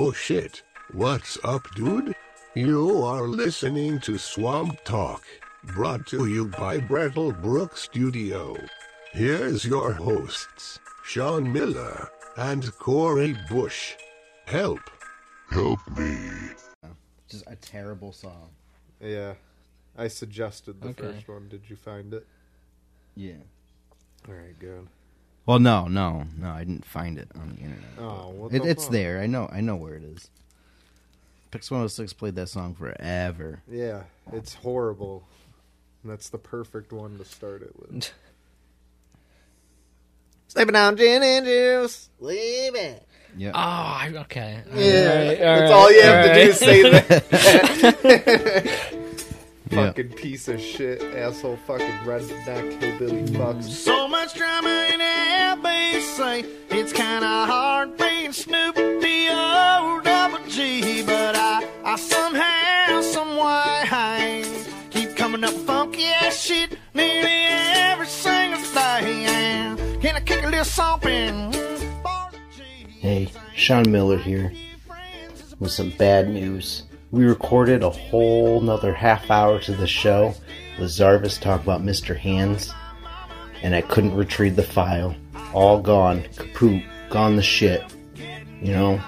Oh shit. What's up, dude? You are listening to Swamp Talk, brought to you by Brattlebrook Studio. Here's your hosts, Sean Miller and Corey Bush. Help. Help me. Just a terrible song. Yeah. I suggested the Okay. first one. Did you find it? Yeah. All right, good. Well, no, no, no. I didn't find it on the internet. Oh, what It, the it's fuck? there. I know. I know where it is. Pix 106 played that song forever. Yeah, it's horrible. That's the perfect one to start it with. Sleeping on gin and juice. Leave it. Yeah. Oh, okay. All Yeah, right, that's right, all you have to do is say that. Yeah. fucking piece of shit, asshole, fucking redneck hillbilly fucks. So much drama in LBC. It's kind of hard being Snoop D-O double G. But I, I somehow, some way, keep coming up funky ass shit nearly every single day. And can I kick a little something? Hey, Sean Miller here with some bad news. We recorded a whole nother half hour to the show with Zarvis talk about Mr. Hands, and I couldn't retrieve the file. All gone, kaput, gone the shit. You know,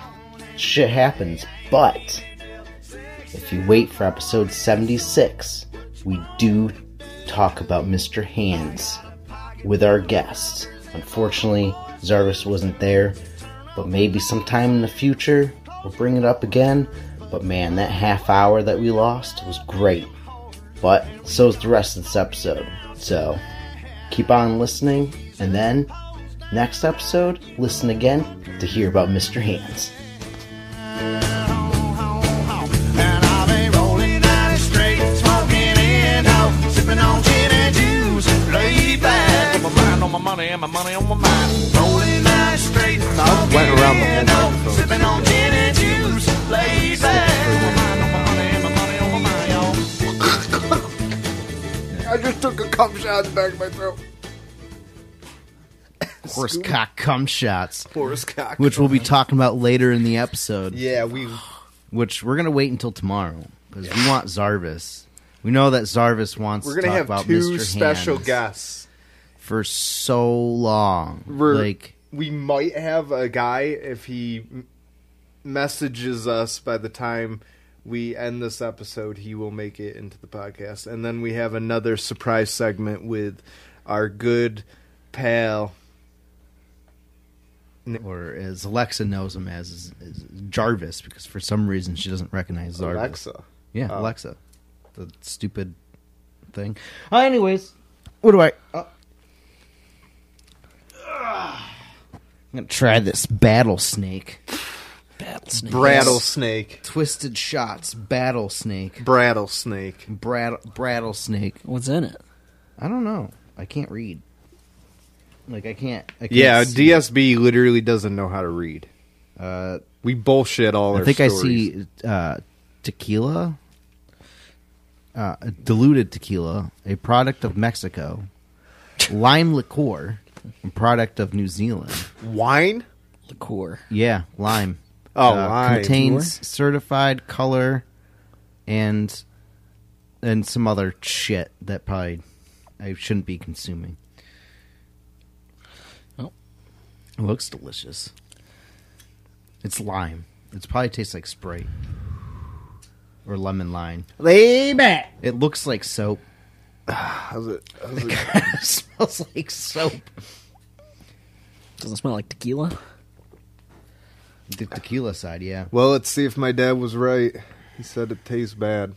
shit happens, but if you wait for episode 76, we do talk about Mr. Hands with our guests. Unfortunately, Zarvis wasn't there, but maybe sometime in the future we'll bring it up again. But man, that half hour that we lost was great. But so's the rest of this episode. So keep on listening, and then next episode, listen again to hear about Mr. Hands. I've been rolling down the street, smoking Indo, sipping on gin and juice, laid back. With my mind on my money and my money on my mind. Rolling down the street, went around the whole microphone. sipping on gin and juice, laid back. With my mind on my money and my money on my mind, y'all. I just took a cum shot in the back of my throat. Horse cock cum shots, Horse cock. which we'll be talking about later in the episode. Yeah, we. Which we're gonna wait until tomorrow because we want Zarvis. We know that Zarvis wants We're gonna talk have about two Mr. special Hands guests. for so long. We're, like, we might have a guy if he messages us by the time we end this episode. He will make it into the podcast, and then we have another surprise segment with our good pal. Or as Alexa knows him as, is, is Jarvis, because for some reason she doesn't recognize Zarvis. Alexa. Yeah, Oh. Alexa. The stupid thing. Uh, anyways, what do I? Uh, I'm gonna try this battle snake. Battlesnake. Brattlesnake. Twisted shots, battle snake, Brattlesnake. brattle, brattle snake. What's in it? I don't know. I can't read. Like I can't. I can't Yeah, see. DSB literally doesn't know how to read. Uh, We bullshit all I our think stories. I see uh, tequila, uh, diluted tequila, a product of Mexico, lime liqueur, a product of New Zealand. wine. Liqueur. Yeah, lime. Oh, Uh, lime. contains certified color and and some other shit that probably I shouldn't be consuming. Oh. It looks delicious. It's lime. It probably tastes like Sprite or lemon lime. Lay back. It looks like soap. How's it? How's it? it smells like soap. Doesn't smell like tequila. The tequila side, yeah. well, let's see if my dad was right. He said it tastes bad.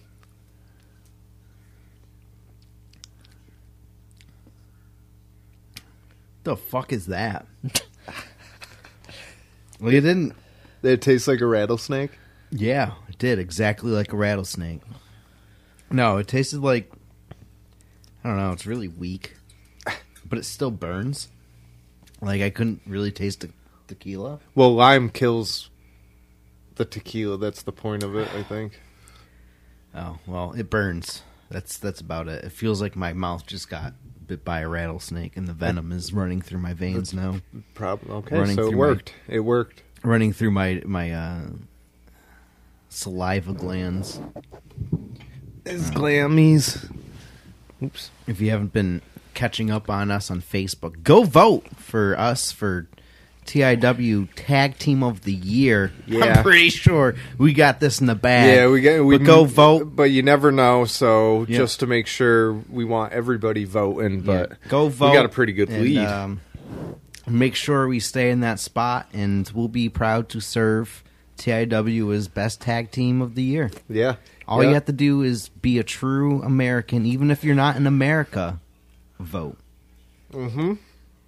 The fuck is that? well, you didn't. It tastes like a rattlesnake. Yeah, it did exactly like a rattlesnake. No, it tasted like I don't know. It's really weak, but it still burns. Like I couldn't really taste the tequila. Well, lime kills the tequila. That's the point of it, I think. Oh well, it burns. That's that's about it. It feels like my mouth just got bit by a rattlesnake, and the venom is running through my veins now, Problem. Okay, Running so it worked. It worked. running through my my uh, saliva glands. His glammies. Oops. If you haven't been catching up on us on Facebook, go vote for us for TIW Tag Team of the Year. Yeah. I'm pretty sure we got this in the bag. Yeah, we we But go vote. but you never know. So just to make sure, we want everybody voting. But Yeah, go vote. We got a pretty good and, lead. Um, make sure we stay in that spot, and we'll be proud to serve TIW as best tag team of the year. yeah. All yeah. you have to do is be a true American, even if you're not in America. Vote. Mhm.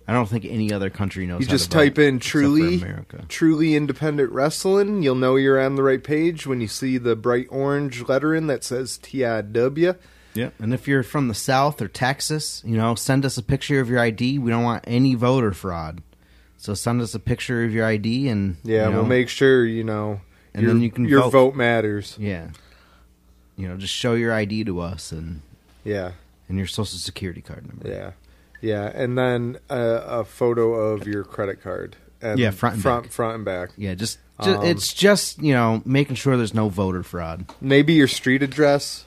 I don't think any other country knows. You how just to vote type in truly America. truly independent wrestling. You'll know you're on the right page when you see the bright orange lettering that says TIW. Yeah, and if you're from the South or Texas, you know, send us a picture of your ID. We don't want any voter fraud. So send us a picture of your ID, and Yeah, you know, we'll make sure you know. And your, then you can your vote. vote matters. Yeah. You know, just show your ID to us and Yeah, and your social security card number. yeah, yeah, and then a, a photo of your credit card. And Yeah, front and front, back. front and back. Yeah, just, ju- Um, it's just, you know, making sure there's no voter fraud. Maybe your street address.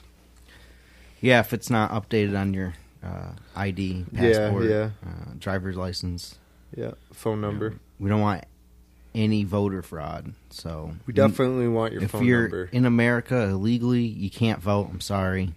Yeah, if it's not updated on your uh, ID, passport, yeah. Uh, driver's license. Yeah, phone number. We don't want any voter fraud. So We definitely want your if phone you're number. in America illegally, you can't vote. I'm sorry.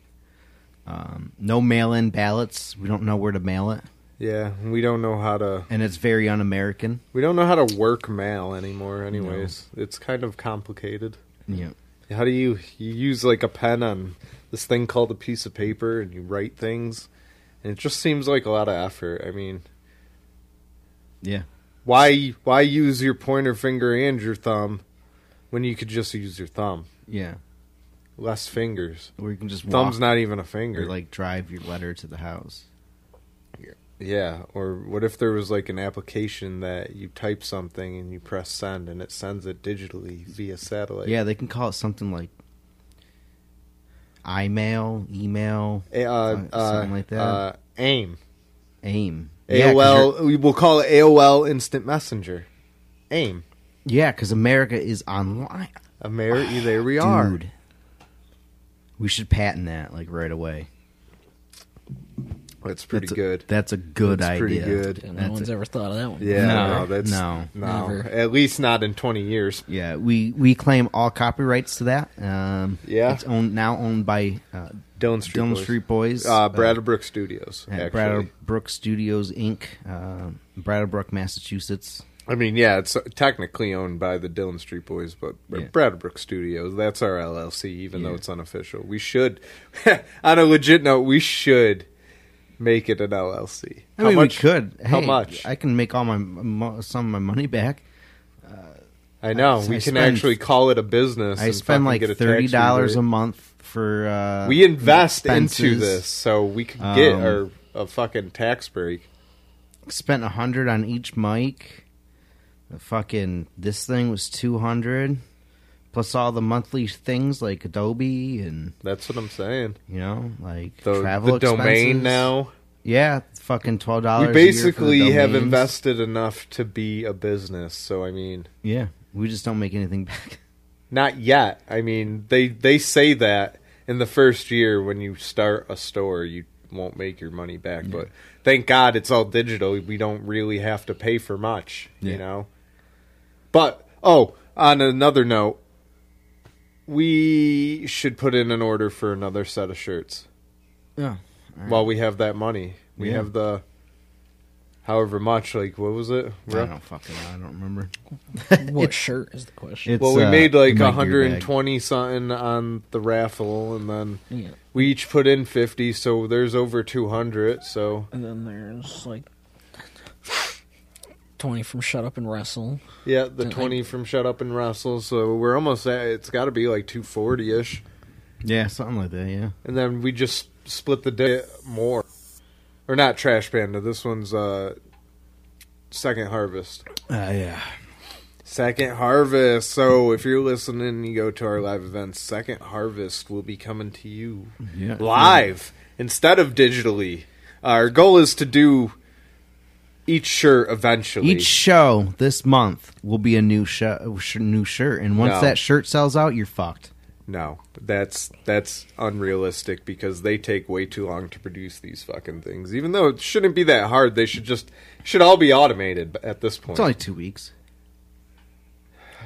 Um, no mail-in ballots. We don't know where to mail it, Yeah, we don't know how to. and it's very un-American. We don't know how to work mail anymore. Anyways, it's kind of complicated. Yeah. How do you you use like a pen on this thing called a piece of paper and you write things, and it just seems like a lot of effort. I mean, Yeah. why why use your pointer finger and your thumb when you could just use your thumb? Yeah. Less fingers. Or you can just Thumb's walk not even a finger. or like drive your letter to the house. Yeah, or what if there was like an application that you type something and you press send and it sends it digitally via satellite? Yeah, they can call it something like iMail, email, uh, Something uh, like that. Uh, AIM. AIM. Yeah, AOL. We will call it AOL Instant Messenger. AIM. Yeah, because America is online. America. There we are. Dude. We should patent that like right away. That's pretty That's a- good. That's a good That's idea. pretty good. Yeah, no That's one's a- ever thought of that one. Yeah, No, no, that's no. no. Never. At least not in twenty years. Yeah, we we claim all copyrights to that. Um, Yeah. it's owned now owned by uh, Dillon Street Dillon Boys. Street Boys, Uh, Bradbrook Studios. at Actually, Brattlebrook Studios Inc., uh, Brattlebrook, Massachusetts. I mean, yeah, it's technically owned by the Dillon Street Boys, but Yeah. Bradbrook Studios. That's our LLC, even though it's unofficial. We should, on a legit note, we should make it an LLC. I How mean, much- we could. How Hey, much? I can make all my some of my money back. I know I we can spend- actually call it a business. I and spend like get a thirty dollars a month for. Uh, We invest into this, so we could get Um, our a fucking tax break. Spent a hundred on each mic. The fucking this thing was two hundred, plus all the monthly things like Adobe and That's what I'm saying. you know like The, travel the domain now. Yeah, fucking twelve We dollars. basically have invested enough to be a business. So I mean, Yeah, we just don't make anything back. not yet. I mean, they they say that in the first year when you start a store, you won't make your money back. But thank God it's all digital. We don't really have to pay for much. Yeah. You know. But oh, on another note, we should put in an order for another set of shirts. Yeah, While we have that money, we Yeah. have the. However much, like what was it? I don't fucking know. I don't remember. what shirt is the question? It's, Well, we uh, made like Mike Gear 120 something on the raffle, and then yeah. we each put in 50, so there's over 200. So And then there's like twenty from Shut Up and Wrestle. yeah, the And I- 20 from Shut Up and Wrestle. So we're almost at. It's got to be like 240 ish, Yeah, something like that. Yeah. and then we just split the day more, or not Trash Panda. This one's uh Second Harvest. Uh, yeah. Second Harvest. So if you're listening, you go to our live events. Second Harvest will be coming to you Yeah. live instead of digitally. Our goal is to do each shirt eventually. Each show this month will be a new show, sh- new shirt, and once No. that shirt sells out, you're fucked. No, that's that's unrealistic because they take way too long to produce these fucking things. Even though it shouldn't be that hard, they should just should all be automated at this point. It's only two weeks.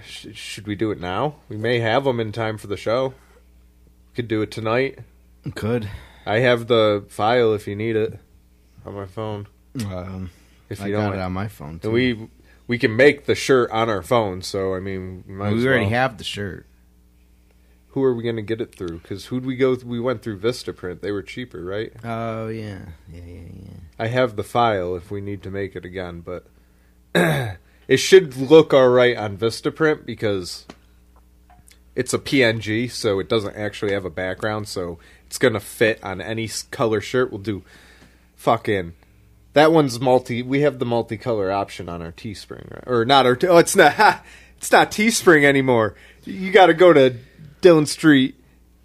Should we do it now? We may have them in time for the show. Could do it tonight. Could. I have the file if you need it on my phone. Um, If I you got don't, it on my phone. Too. We we can make the shirt on our phone. So I mean, we, might we as already well. have the shirt. Who are we going to get it through? Because who'd we go? we went through VistaPrint. They were cheaper, right? Oh yeah, yeah, yeah, yeah. I have the file if we need to make it again, but it should look all right on VistaPrint because it's a PNG, so it doesn't actually have a background, so it's gonna fit on any color shirt. We'll do fucking that one's multi. We have the multicolor option on our Teespring, right? or not our? Oh, it's not. Ha, it's not Teespring anymore. You got to go to Dillon Street.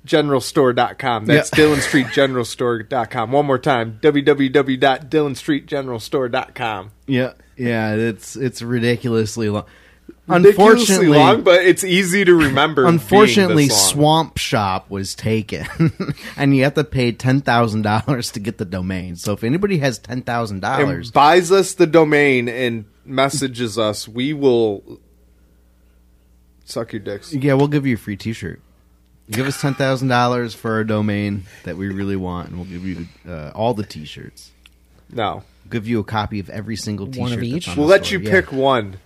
GeneralStore.com. That's Yeah. DillonStreetGeneralStore.com. One more time, www.DillonStreetGeneralStore.com. Yeah, yeah. It's it's ridiculously long. Ridiculously Unfortunately, long, but it's easy to remember. being unfortunately, this long. Swamp Shop was taken, and you have to pay ten thousand dollars to get the domain. So if anybody has ten thousand and dollars, buys us the domain and messages us, we will suck your dicks. yeah, we'll give you a free T-shirt. Give us ten thousand dollars for a domain that we really want, and we'll give you uh, all the T-shirts. No, give you a copy of every single T-shirt. One of that's each? on we'll the let store. you Yeah. pick one.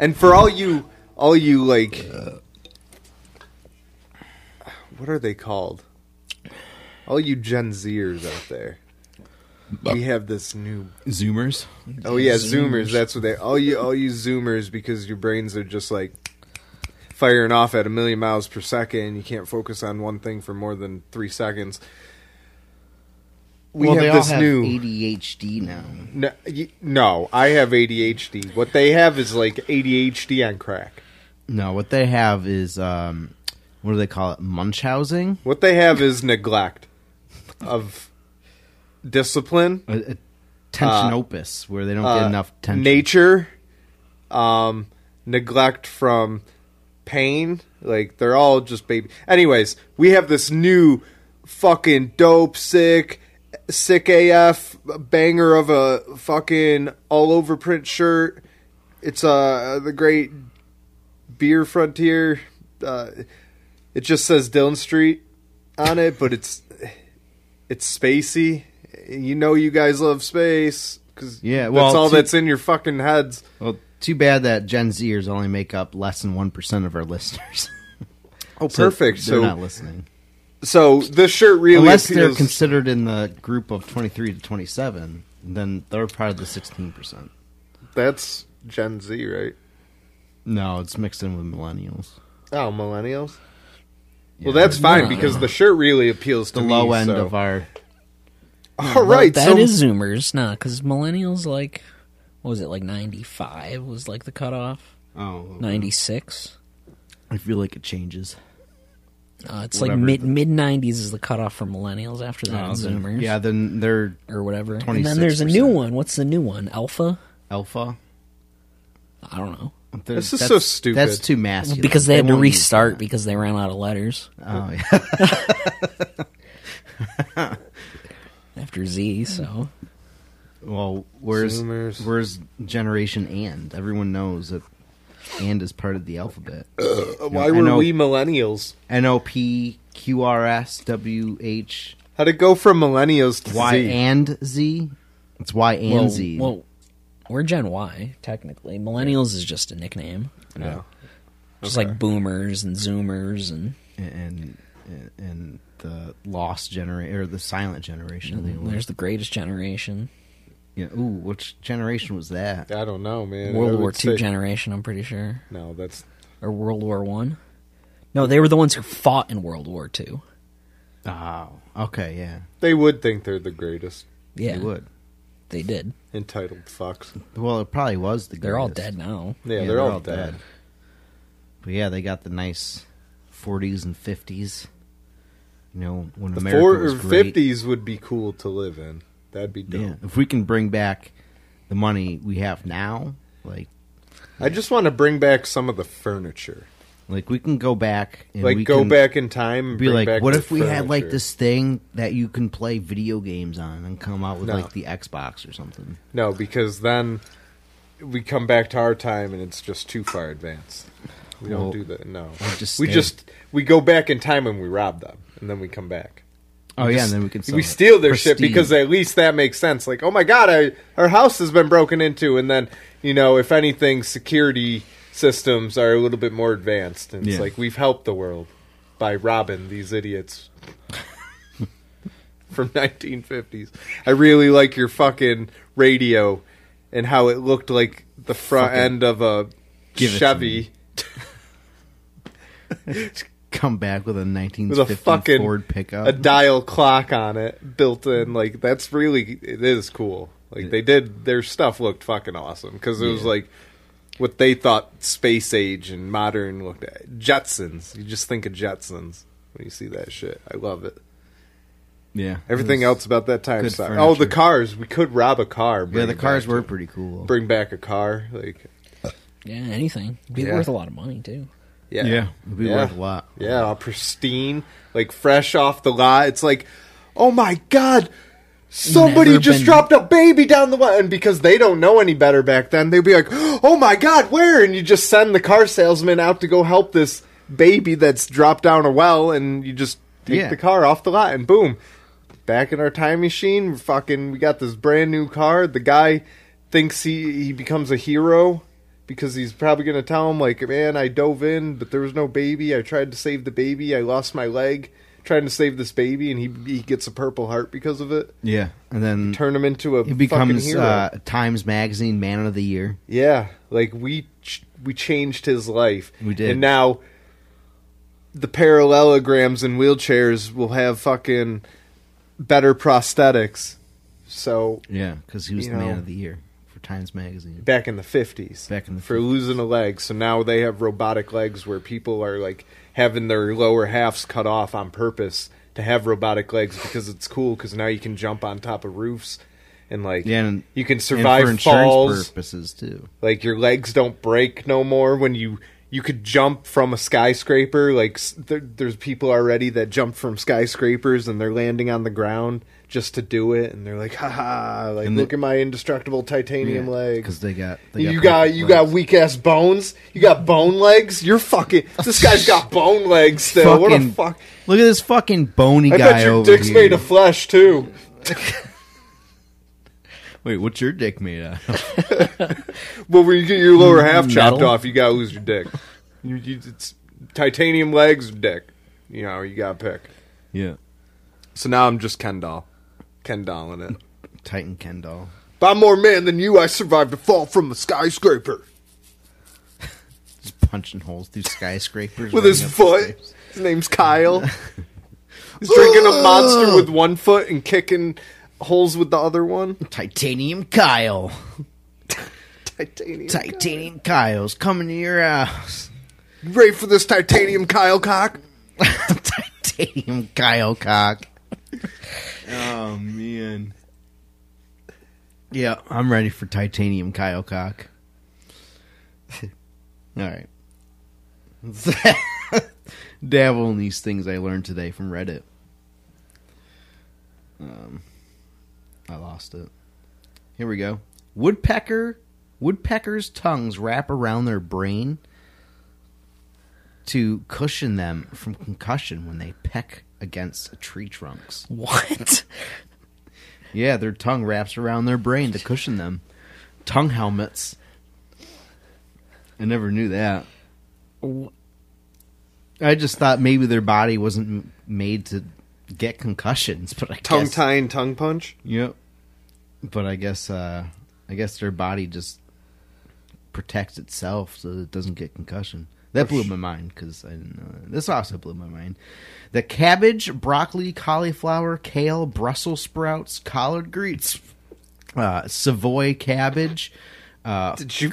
And for all you, all you like, what are they called? All you Gen Zers out there. Uh, we have this new Zoomers. Oh yeah, Zoomers. zoomers. That's what they. All you, all you zoomers, because your brains are just like firing off at a million miles per second, you can't focus on one thing for more than three seconds. We well, have this new. ADHD now. No, no, I have ADHD. What they have is like ADHD on crack. No, what they have is um, what do they call it? Munchausen. What they have is neglect of discipline, A, a tension opus, where they don't uh, get enough tension. nature, um, neglect from pain. Like they're all just baby. Anyways, we have this new fucking dope, sick, sick AF banger of a fucking all over print shirt. It's uh the great beer frontier. Uh, it just says Dillon Street on it, but it's it's spacey. You know, you guys love space because Yeah, well, that's all to- that's in your fucking heads. Well, too bad that Gen Zers only make up less than one percent of our listeners. Oh, So perfect. They're So, not listening so this shirt really unless they're considered in the group of twenty-three to twenty-seven. Then they're part of the sixteen percent. that's Gen Z, right? No, it's mixed in with millennials. Oh, millennials. Yeah, well, that's fine no. because the shirt really appeals to the me, low end so- of our. All right, That so is Zoomers, nah, because millennials like, what was it like ninety five was like the cutoff, Oh, ninety six. I feel like it changes. Uh, it's Whatever like mid mid nineties is the cutoff for millennials. After that, Oh, it's then- Zoomers, Yeah, then they're or whatever. And then there's a new one. What's the new one? Alpha? alpha. I don't know. They're- This is so stupid. That's too masculine. Because they had to restart because they ran out of letters Oh yeah. after Z. So Well, where's Zoomers. where's Generation and? Everyone knows that and is part of the alphabet. why I were know- we millennials? N O P Q R S W H How'd it go from millennials to Y Z? and Z. It's Y and well, Z. well, we're Gen Y technically. Millennials is just a nickname, No. just like Boomers and Zoomers and and and, and the lost generation or the silent generation. I think it was. there's the greatest generation, Yeah. Ooh, which generation was that? I don't know, man. World would War Two say- generation. I'm pretty sure, No, that's or World War One. No, they were the ones who fought in World War Two. Oh, okay, yeah, they would think they're the greatest Yeah, you would. they did. entitled fucks. Well, it probably was the. They're all dead now. Yeah, they're, all, dead. But yeah, they got the nice 40s and 50s. You know, when The America four was or great. fifties would be cool to live in. That'd be dope. Yeah, if we can bring back the money we have now, like I just want to bring back some of the furniture. like we can go back and Like we go can back in time and be bring like, back what if we had like this thing that you can play video games on and come out with No. like the Xbox or something? No, because then we come back to our time and it's just too far advanced. We Well, don't do that. No, just we stay- just we go back in time and we rob them, and then we come back. Oh yeah, and then we can sell we it. steal their shit because at least that makes sense. Like, oh my god, I, our house has been broken into, and then you know, if anything, security systems are a little bit more advanced, and it's Yeah. like we've helped the world by robbing these idiots from 1950s. I really like your fucking radio and how it looked like the front end of a give it to Chevy. come back with a with 1950 a fucking Ford pickup. a dial clock on it built in. Like that's really it is cool. Like they did their stuff looked fucking awesome because it was Yeah. like what they thought space age and modern looked at. Jetsons. You just think of Jetsons when you see that shit. I love it. yeah, Everything it else about that time good sucked. Oh, the cars. We could rob a car. Yeah, the cars were to- pretty cool. Bring back a car. Like Yeah, anything. It'd be Yeah. worth a lot of money too. Yeah, yeah, it'd be Yeah. worth a lot. Yeah, all pristine, like fresh off the lot. It's like, oh my god, somebody Never just been- dropped a baby down the well, and because they don't know any better back then, they'd be like, oh my god, where? And you just send the car salesman out to go help this baby that's dropped down a well, and you just take Yeah. the car off the lot, and boom, back in our time machine, we're fucking, we got this brand new car. The guy thinks he he becomes a hero because he's probably going to tell him like man i dove in but there was no baby. I tried to save the baby. I lost my leg trying to save this baby and he he gets a purple heart because of it. Yeah, and then turn him into a he becomes uh, Times Magazine Man of the Year. yeah like we ch- we changed his life. We did. and now the parallelograms and wheelchairs will have fucking better prosthetics. So Yeah, because he was the know. Man of the Year for Times Magazine. back in the 50s Back in the for 50s. losing a leg so now they have robotic legs where people are like having their lower halves cut off on purpose to have robotic legs because it's cool because now you can jump on top of roofs and like Yeah, and, you can and survive for insurance falls purposes too. like your legs don't break no more when you you could jump from a skyscraper like there, there's people already that jump from skyscrapers and they're landing on the ground just to do it and they're like haha like And the- look at my indestructible titanium legs because they got they you got you got weak ass bones. You got bone legs. You're fucking. This guy's got bone legs still. what a Fucking- fuck! Look at this fucking bony I guy bet your over dick's here. made of flesh too. Wait, what's your dick made out? of? Well, when you get your lower half mm, chopped Metal? off, you gotta lose your dick. You, you, it's titanium legs, dick. You know, you gotta pick. yeah, So now I'm just Ken doll, Ken doll in it. Titan Ken doll. I'm more man than you. I survived a fall from a skyscraper Just punching holes through skyscrapers with his foot. His name's Kyle. He's drinking a monster with one foot and kicking holes with the other one. Titanium Kyle. Titanium. Titanium Kyle's coming to your house. You ready for this titanium Kyle cock? Titanium Kyle cock. Oh man. Yeah, I'm ready for titanium Kyle cock. All right. Dabble in these things I learned today from Reddit. Um, I lost it. Here we go. Woodpecker, woodpeckers' tongues wrap around their brain to cushion them from concussion when they peck against tree trunks. What? Yeah, their tongue wraps around their brain to cushion them. Tongue helmets. I never knew that. I just thought maybe their body wasn't made to get concussions, but I guess Tongue guess, and tongue punch. Yep. But I guess uh I guess their body just protects itself so that it doesn't get concussion. That blew my mind because I didn't know that. This also blew my mind. The cabbage, broccoli, cauliflower, kale, Brussels sprouts, collard greens, uh, Savoy cabbage, uh, Did you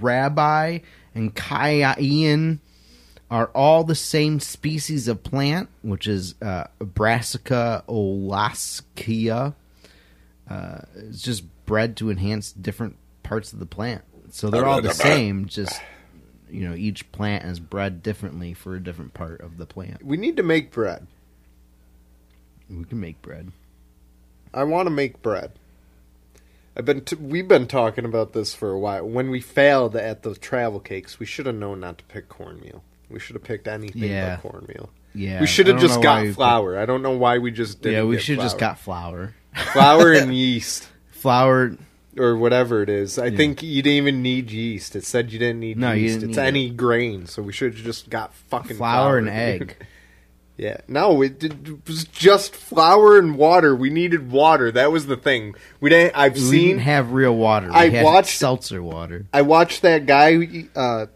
rabbi, and cayenne are all the same species of plant, which is uh, Brassica oleracea. uh, it's just bred to enhance different parts of the plant. So they're all the same, just you know, each plant is bred differently for a different part of the plant. We need to make bread. We can make bread. I want to make bread. I've been t- we've been talking about this for a while. When we failed at the travel cakes, we should have known not to pick cornmeal. We should have picked anything Yeah. but cornmeal. Yeah, we should have just got flour. I don't know why we just didn't. yeah, we should have just got flour. flour and yeast Flour. Or whatever it is. I Yeah. think you didn't even need yeast. It said you didn't need No, yeast. didn't it's need any grain, so we should have just got fucking Flour and dude. egg. Yeah, no, it, it was just flour and water. We needed water. That was the thing. We didn't. I've We seen. didn't have real water. We I had watched- seltzer water. I watched that guy. Uh,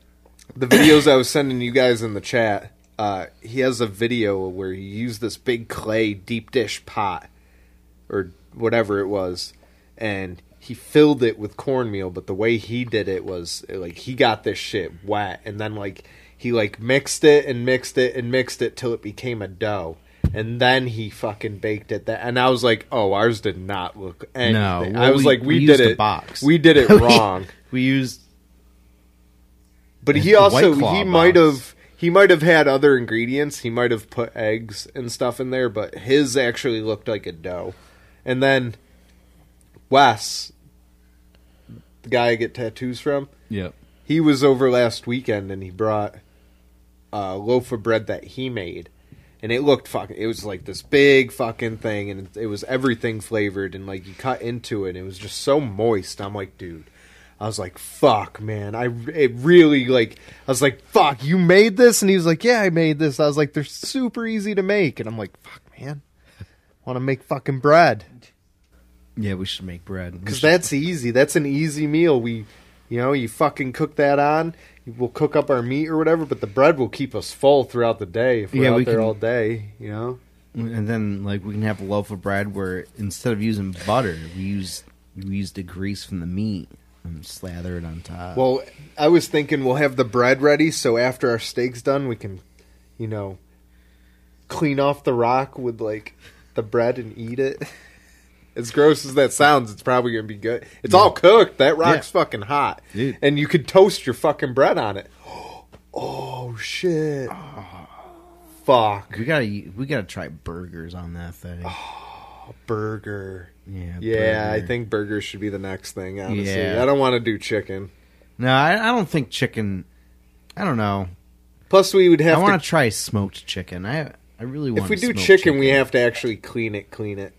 the videos I was sending you guys in the chat. Uh, he has a video where he used this big clay deep dish pot or whatever it was, and he filled it with cornmeal. But the way he did it was like he got this shit wet, and then like he like mixed it and mixed it and mixed it till it became a dough. And then he fucking baked it. That and I was like, "Oh, ours did not look anything." No, I was we- like, "We, we did it. box. We did it wrong." We used But he also he might have he might have had other ingredients. He might have put eggs and stuff in there, but his actually looked like a dough. And then Wes, the guy I get tattoos from, Yeah. he was over last weekend and he brought uh, a loaf of bread that he made. And it looked fucking. It was like this big fucking thing, and it, it was everything flavored. And like you cut into it, and it was just so moist. I'm like, dude, I was like, fuck, man. I it really like. I was like, fuck, you made this, and he was like, yeah, I made this. I was like, they're super easy to make, and I'm like, fuck, man, want to make fucking bread Yeah, we should make bread. Because that's easy. That's an easy meal. We, you know, you fucking cook that on. We'll cook up our meat or whatever, but the bread will keep us full throughout the day if we're Yeah, out we there can- all day. You know. and then like we can have a loaf of bread where instead of using butter, we use we use the grease from the meat and slather it on top. Well, I was thinking we'll have the bread ready, so after our steak's done, we can, you know, clean off the rock with like the bread and eat it. As gross as that sounds, it's probably gonna be good. It's all cooked. That rock's fucking hot, Dude. and you could toast your fucking bread on it. Oh shit! Ah. Fuck we gotta we gotta try burgers on that thing. burger. yeah, Yeah, I think burgers should be the next thing. Honestly, Yeah. I don't want to do chicken. no, I, I don't think chicken. I don't know. Plus, we would have I want to try smoked chicken. I I really want. To. If we do smoked chicken, we have to actually clean it, clean it,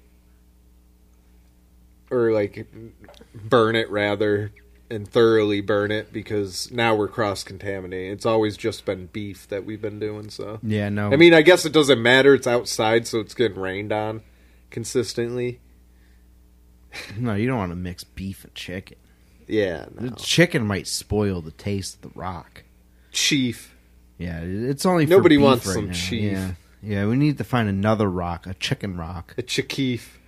or like burn it rather, and thoroughly burn it because now we're cross contaminating. It's always just been beef that we've been doing. So Yeah, no. I mean, I guess it doesn't matter. It's outside, so it's getting rained on consistently. no, you don't want to mix beef and chicken. Yeah, The chicken might spoil the taste of the rock. chief. Yeah, it's only for Nobody wants right some now. chief. Yeah, yeah. We need to find another rock, a chicken rock, A chief.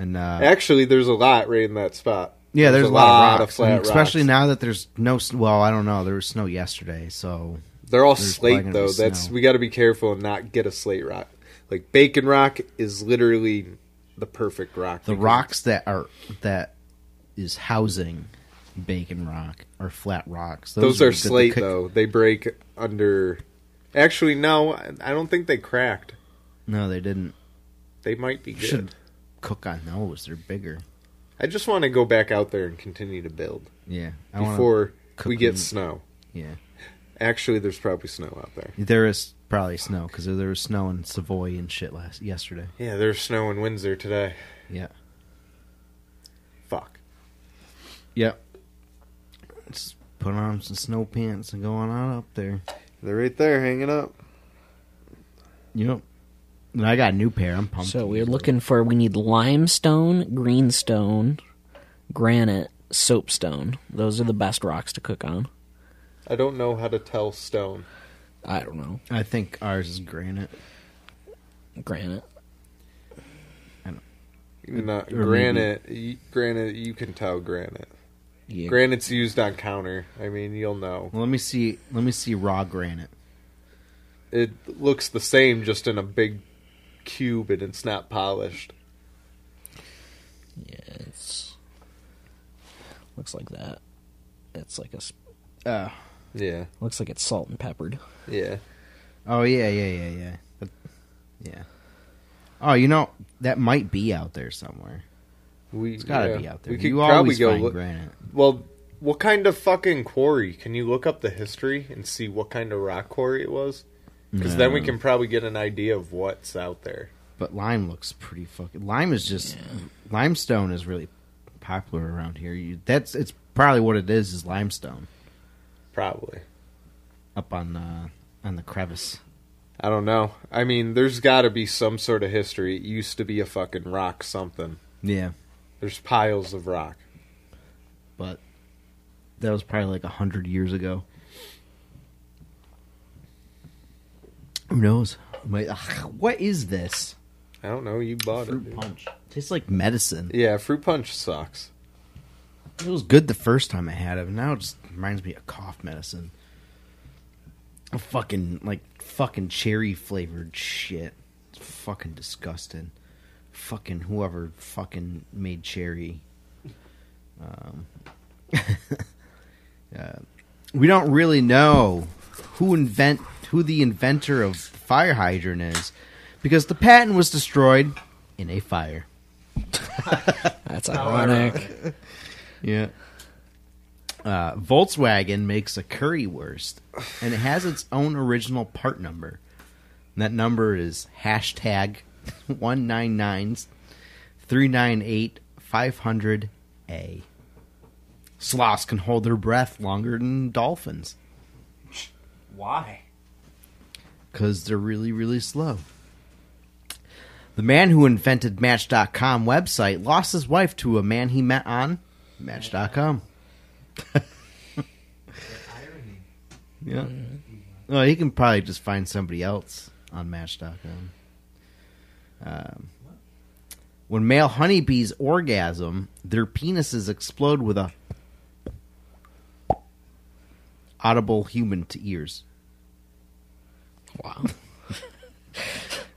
And uh, Actually, there's a lot right in that spot. yeah, there's, a lot, of rocks, flat and especially rocks. now that there's no. Well, I don't know. There was snow yesterday, so They're all slate though. That's snow. we got to be careful and not get a slate rock. Like bacon rock is literally the perfect rock. the rocks that are that is housing bacon rock are flat rocks. Those, are are slate cook- though. They break under. Actually, no. I I don't think they cracked. No, they didn't. They might be good. Should cook on those. They're bigger. I just want to go back out there and continue to build Yeah, I before we get them. snow. Yeah, Actually, there's probably snow out there. there is probably snow because there was snow in Savoy and shit last yesterday. Yeah, there's snow in Windsor today. Yeah. Fuck. Yep. Just put on some snow pants and go on out up there. They're right there hanging up. Yep. And I got a new pair. I'm pumped. So we're looking for we need limestone, greenstone, granite, soapstone. Those are the best rocks to cook on. I don't know how to tell stone. I don't know. I think ours is granite. Granite. Not Or granite. y- Granite. You can tell granite. Yeah. Granite's used on counter. I mean, you'll know. Well, let me see. Let me see raw granite. It looks the same, just in a big cube, and it's not polished. Yeah, it's It's looks like that. It's like a Uh, Yeah, looks like it's salt and peppered. yeah. oh yeah, yeah, yeah, yeah. But, yeah. Oh, you know that might be out there somewhere. We It's got to yeah. be out there. We could you probably always go find look. granite. Well, what kind of fucking quarry? Can you look up the history and see what kind of rock quarry it was? Because then we can probably get an idea of what's out there. But lime looks pretty fucking. Lime is just limestone is really popular around here. You, that's it's probably what it is is limestone Probably. up on uh, on the crevice. I don't know. I mean, there's got to be some sort of history. It used to be a fucking rock something. Yeah, There's piles of rock. but that was probably like a hundred years ago. Who knows? Ugh, what is this? I don't know. You bought it. dude. punch. Tastes like medicine. Yeah, fruit punch sucks. It was good the first time I had it, but now it just reminds me of cough medicine. A fucking like fucking cherry flavored shit. It's fucking disgusting. Fucking whoever fucking made cherry. Um, uh, we don't really know who invent who the inventor of the fire hydrant is because the patent was destroyed in a fire. That's ironic. Yeah. Uh, Volkswagen makes a currywurst, and it has its own original part number. And that number is hashtag 199 398 500A. Sloths can hold their breath longer than dolphins Why? Because they're really, really slow. The man who invented Match.com website lost his wife to a man he met on Match.com. Yeah. Well, he can probably just find somebody else on Match.com. Um, when male honeybees orgasm, their penises explode with a audible human to ears. Wow.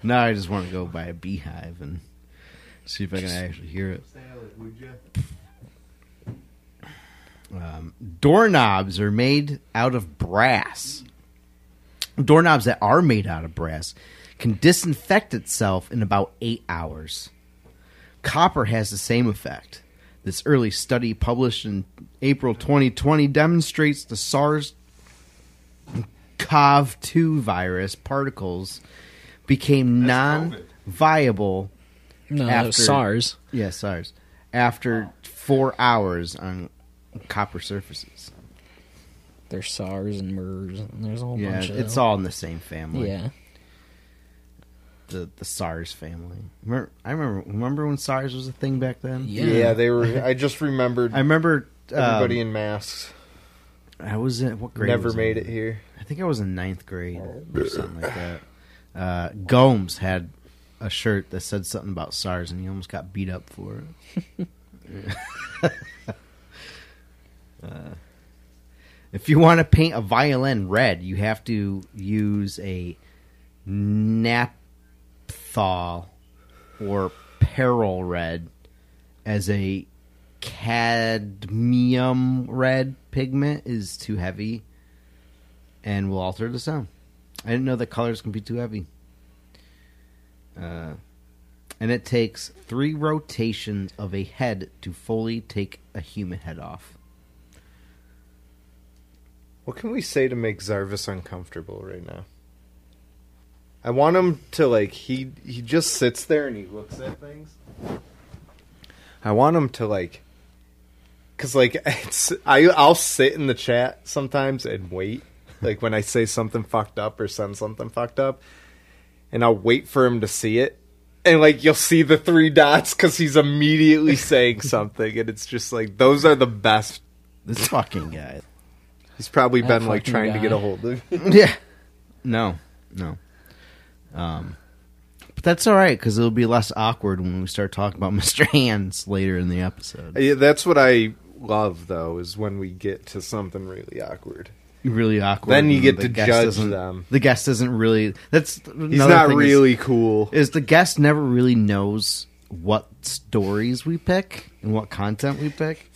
Now I just want to go by a beehive and see if I can actually hear it. Um, doorknobs are made out of brass. Doorknobs that are made out of brass can disinfect itself in about eight hours. Copper has the same effect. This early study, published in April 2020, demonstrates the SARS CoV 2 virus particles became non viable. No, After- SARS. Yeah, SARS. After four hours on copper surfaces. There's SARS and MERS. And there's a whole Yeah, bunch of it's them. all in the same family. Yeah. The the SARS family. Remember, I remember. Remember when SARS was a thing back then? Yeah. Yeah, they were. I just remembered I remember. everybody um, in masks. I was in what grade? Never was made it here. I think I was in ninth grade or something like that. Uh, Gomes had a shirt that said something about SARS, and he almost got beat up for it. Uh, if you want to paint a violin red, you have to use a naphthol or peril red as a cadmium red pigment is too heavy and will alter the sound. I didn't know that colors can be too heavy. Uh, and it takes three rotations of a head to fully take a human head off. What can we say to make Zarvis uncomfortable right now? I want him to like he he just sits there and he looks at things. I want him to like cuz like it's I I'll sit in the chat sometimes and wait like when I say something fucked up or send something fucked up and I'll wait for him to see it and like you'll see the three dots cuz he's immediately saying something and it's just like those are the best This fucking guy. He's probably That been like fucking trying to get a hold of. yeah. No, no. Um, but that's all right because it'll be less awkward when we start talking about Mr. Hands later in the episode. yeah, that's what I love though, is when we get to something really awkward. Really awkward. Then you get the to judge them. The guest doesn't really. That's He's not really cool. Is, is the guest never really knows what stories we pick and what content we pick.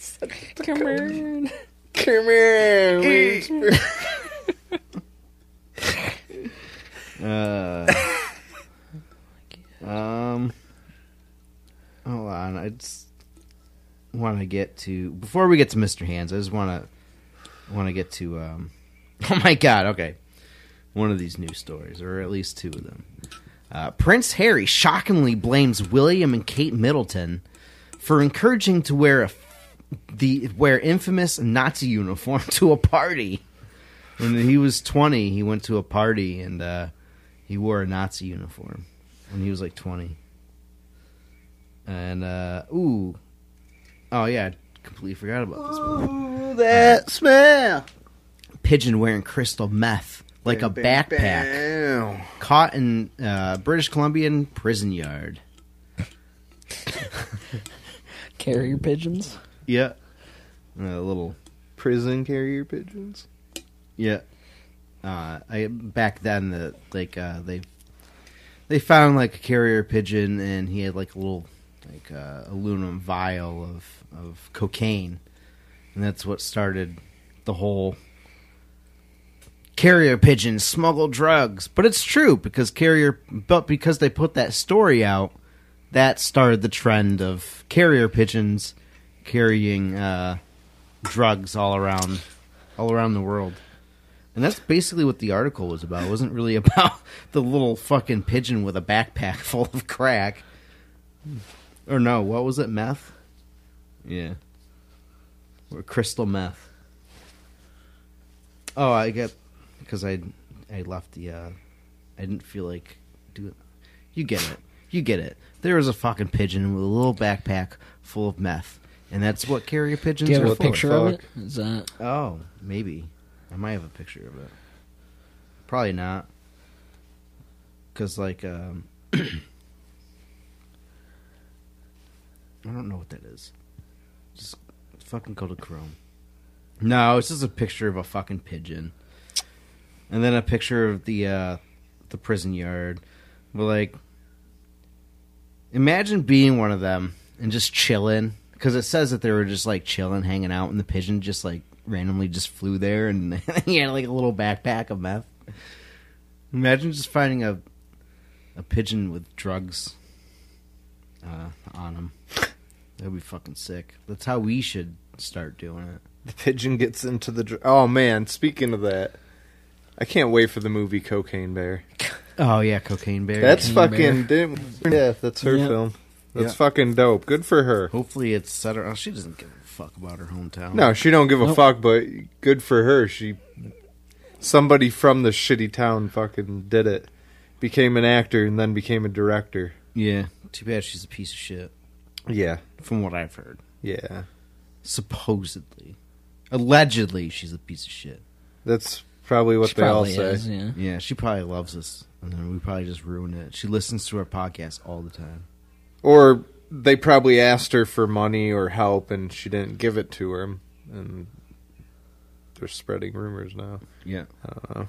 Come on. Come here. Uh, um, hold on. I just want to get to before we get to Mr. Hands. I just want to want to get to. Um, oh my God! Okay, one of these news stories, or at least two of them. Uh, Prince Harry shockingly blames William and Kate Middleton for encouraging to wear a the wear infamous Nazi uniform to a party. When he was twenty, he went to a party and uh, he wore a Nazi uniform when he was like twenty. And uh, ooh, oh yeah, I completely forgot about this one. Ooh, that smell. Pigeon wearing crystal meth like a backpack Bam. caught in uh, British Columbian prison yard. Carrier pigeons. Yeah, a little Prison carrier pigeons. Yeah. Uh, I back then the like uh, they they found like a carrier pigeon and he had like a little like uh, aluminum vial of of cocaine, and that's what started the whole carrier pigeons smuggle drugs. But it's true because carrier, but because they put that story out, that started the trend of carrier pigeons carrying uh, drugs all around all around the world. And that's basically what the article was about. It wasn't really about the little fucking pigeon with a backpack full of crack. Or no, what was it? Meth? Yeah. Or crystal meth. Oh, I get because I I left the uh I didn't feel like doing You get it. You get it. There was a fucking pigeon with a little backpack full of meth. And that's what carrier pigeons Do you have are a for. picture of it? Is that Oh, maybe. I might have a picture of it. Probably not. Because, like, um. I don't know what that is. Just fucking go to Chrome. No, it's just a picture of a fucking pigeon. And then a picture of the, uh, the prison yard. But, like, imagine being one of them and just chilling. Because it says that they were just, like, chilling, hanging out, and the pigeon just, like, randomly just flew there and he had, like, a little backpack of meth. Imagine just finding a a pigeon with drugs uh, on him. That'd be fucking sick. That's how we should start doing it. The pigeon gets into the. Dr- oh man! Speaking of that, I can't wait for the movie Cocaine Bear. Oh yeah, cocaine bear. That's Cocaine fucking. Didn't, yeah, that's her Yeah. film. That's Yeah. fucking dope. Good for her. Hopefully it's set her. Oh, she doesn't give a fuck about her hometown. No, she don't give a fuck, but good for her. She somebody from the shitty town fucking did it. Became an actor and then became a director. Yeah. Too bad she's a piece of shit. Yeah. From what I've heard, Yeah. supposedly, allegedly, she's a piece of shit. That's probably what she they all probably say. is, yeah. Yeah, she probably loves us, and then we probably just ruined it. She listens to our podcast all the time. Or they probably asked her for money or help and she didn't give it to her and they're spreading rumors now. Yeah. I don't know.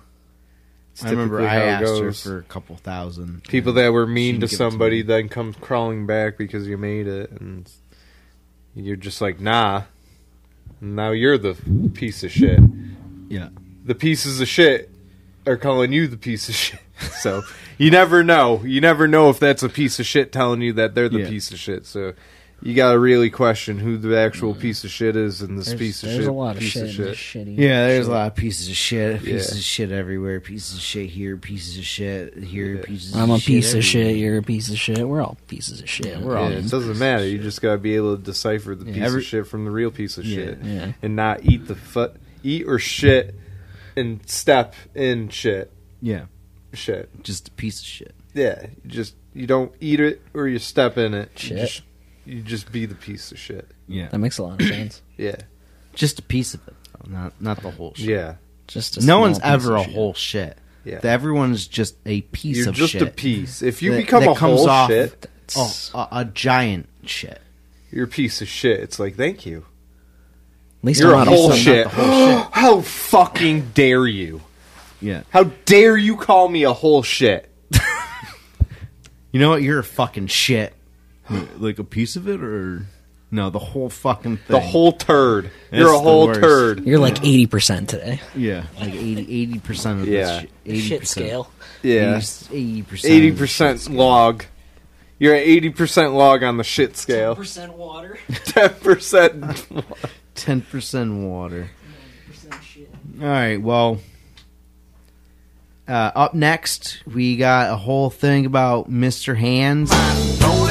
It's I remember I asked her for a couple thousand. people that were mean to it to somebody then come crawling back because you made it and you're just like nah now you're the piece of shit Yeah. the pieces of shit are calling you the piece of shit so you never know you never know if that's a piece of shit telling you that they're the Yeah. piece of shit so you gotta really question who the actual mm. piece of shit is and this There's, piece of shit. there's shit a lot of piece shit, of in shit this shitty. Yeah, there's shit. a lot of pieces of shit. Pieces Yeah. of shit everywhere. Pieces of shit here. Pieces of shit here. Yeah. Pieces. I'm of a shit piece of shit. everywhere. You're a piece of shit. We're all pieces of shit. We're all yeah, it doesn't matter. You just gotta be able to decipher the Yeah, piece every- of shit from the real piece of Yeah. shit, Yeah. and not eat the fu- eat or shit and step in shit. Yeah, Shit. just a piece of shit. Yeah, you just you don't eat it or you step in it. You Shit. just, you just be the piece of shit. Yeah, That makes a lot of sense. Yeah, just a piece of it. Oh, not not the whole shit. yeah, Just a no small one's piece ever of a shit. whole shit. yeah. Everyone's just a piece You're of just shit. a piece. If you that- become that a comes whole off- shit, Oh, a, a giant shit. you're a piece of shit. It's like thank you. At least You're I'm a not whole shit. the whole shit. How fucking dare you? Yeah. How dare you call me a whole shit? You know what? You're a fucking shit. Like a piece of it, or no, the whole fucking thing. The whole turd. That's You're a the whole worst. turd. You're like eighty percent today. yeah, like 80 percent of Yeah. this. Eighty Shit percent. scale. Yeah. eighty percent. Eighty percent log. You're at eighty percent log on the shit scale. Percent water. Ten percent. ten percent water. All right, well, uh, up next we got a whole thing about Mr. Hands. Throw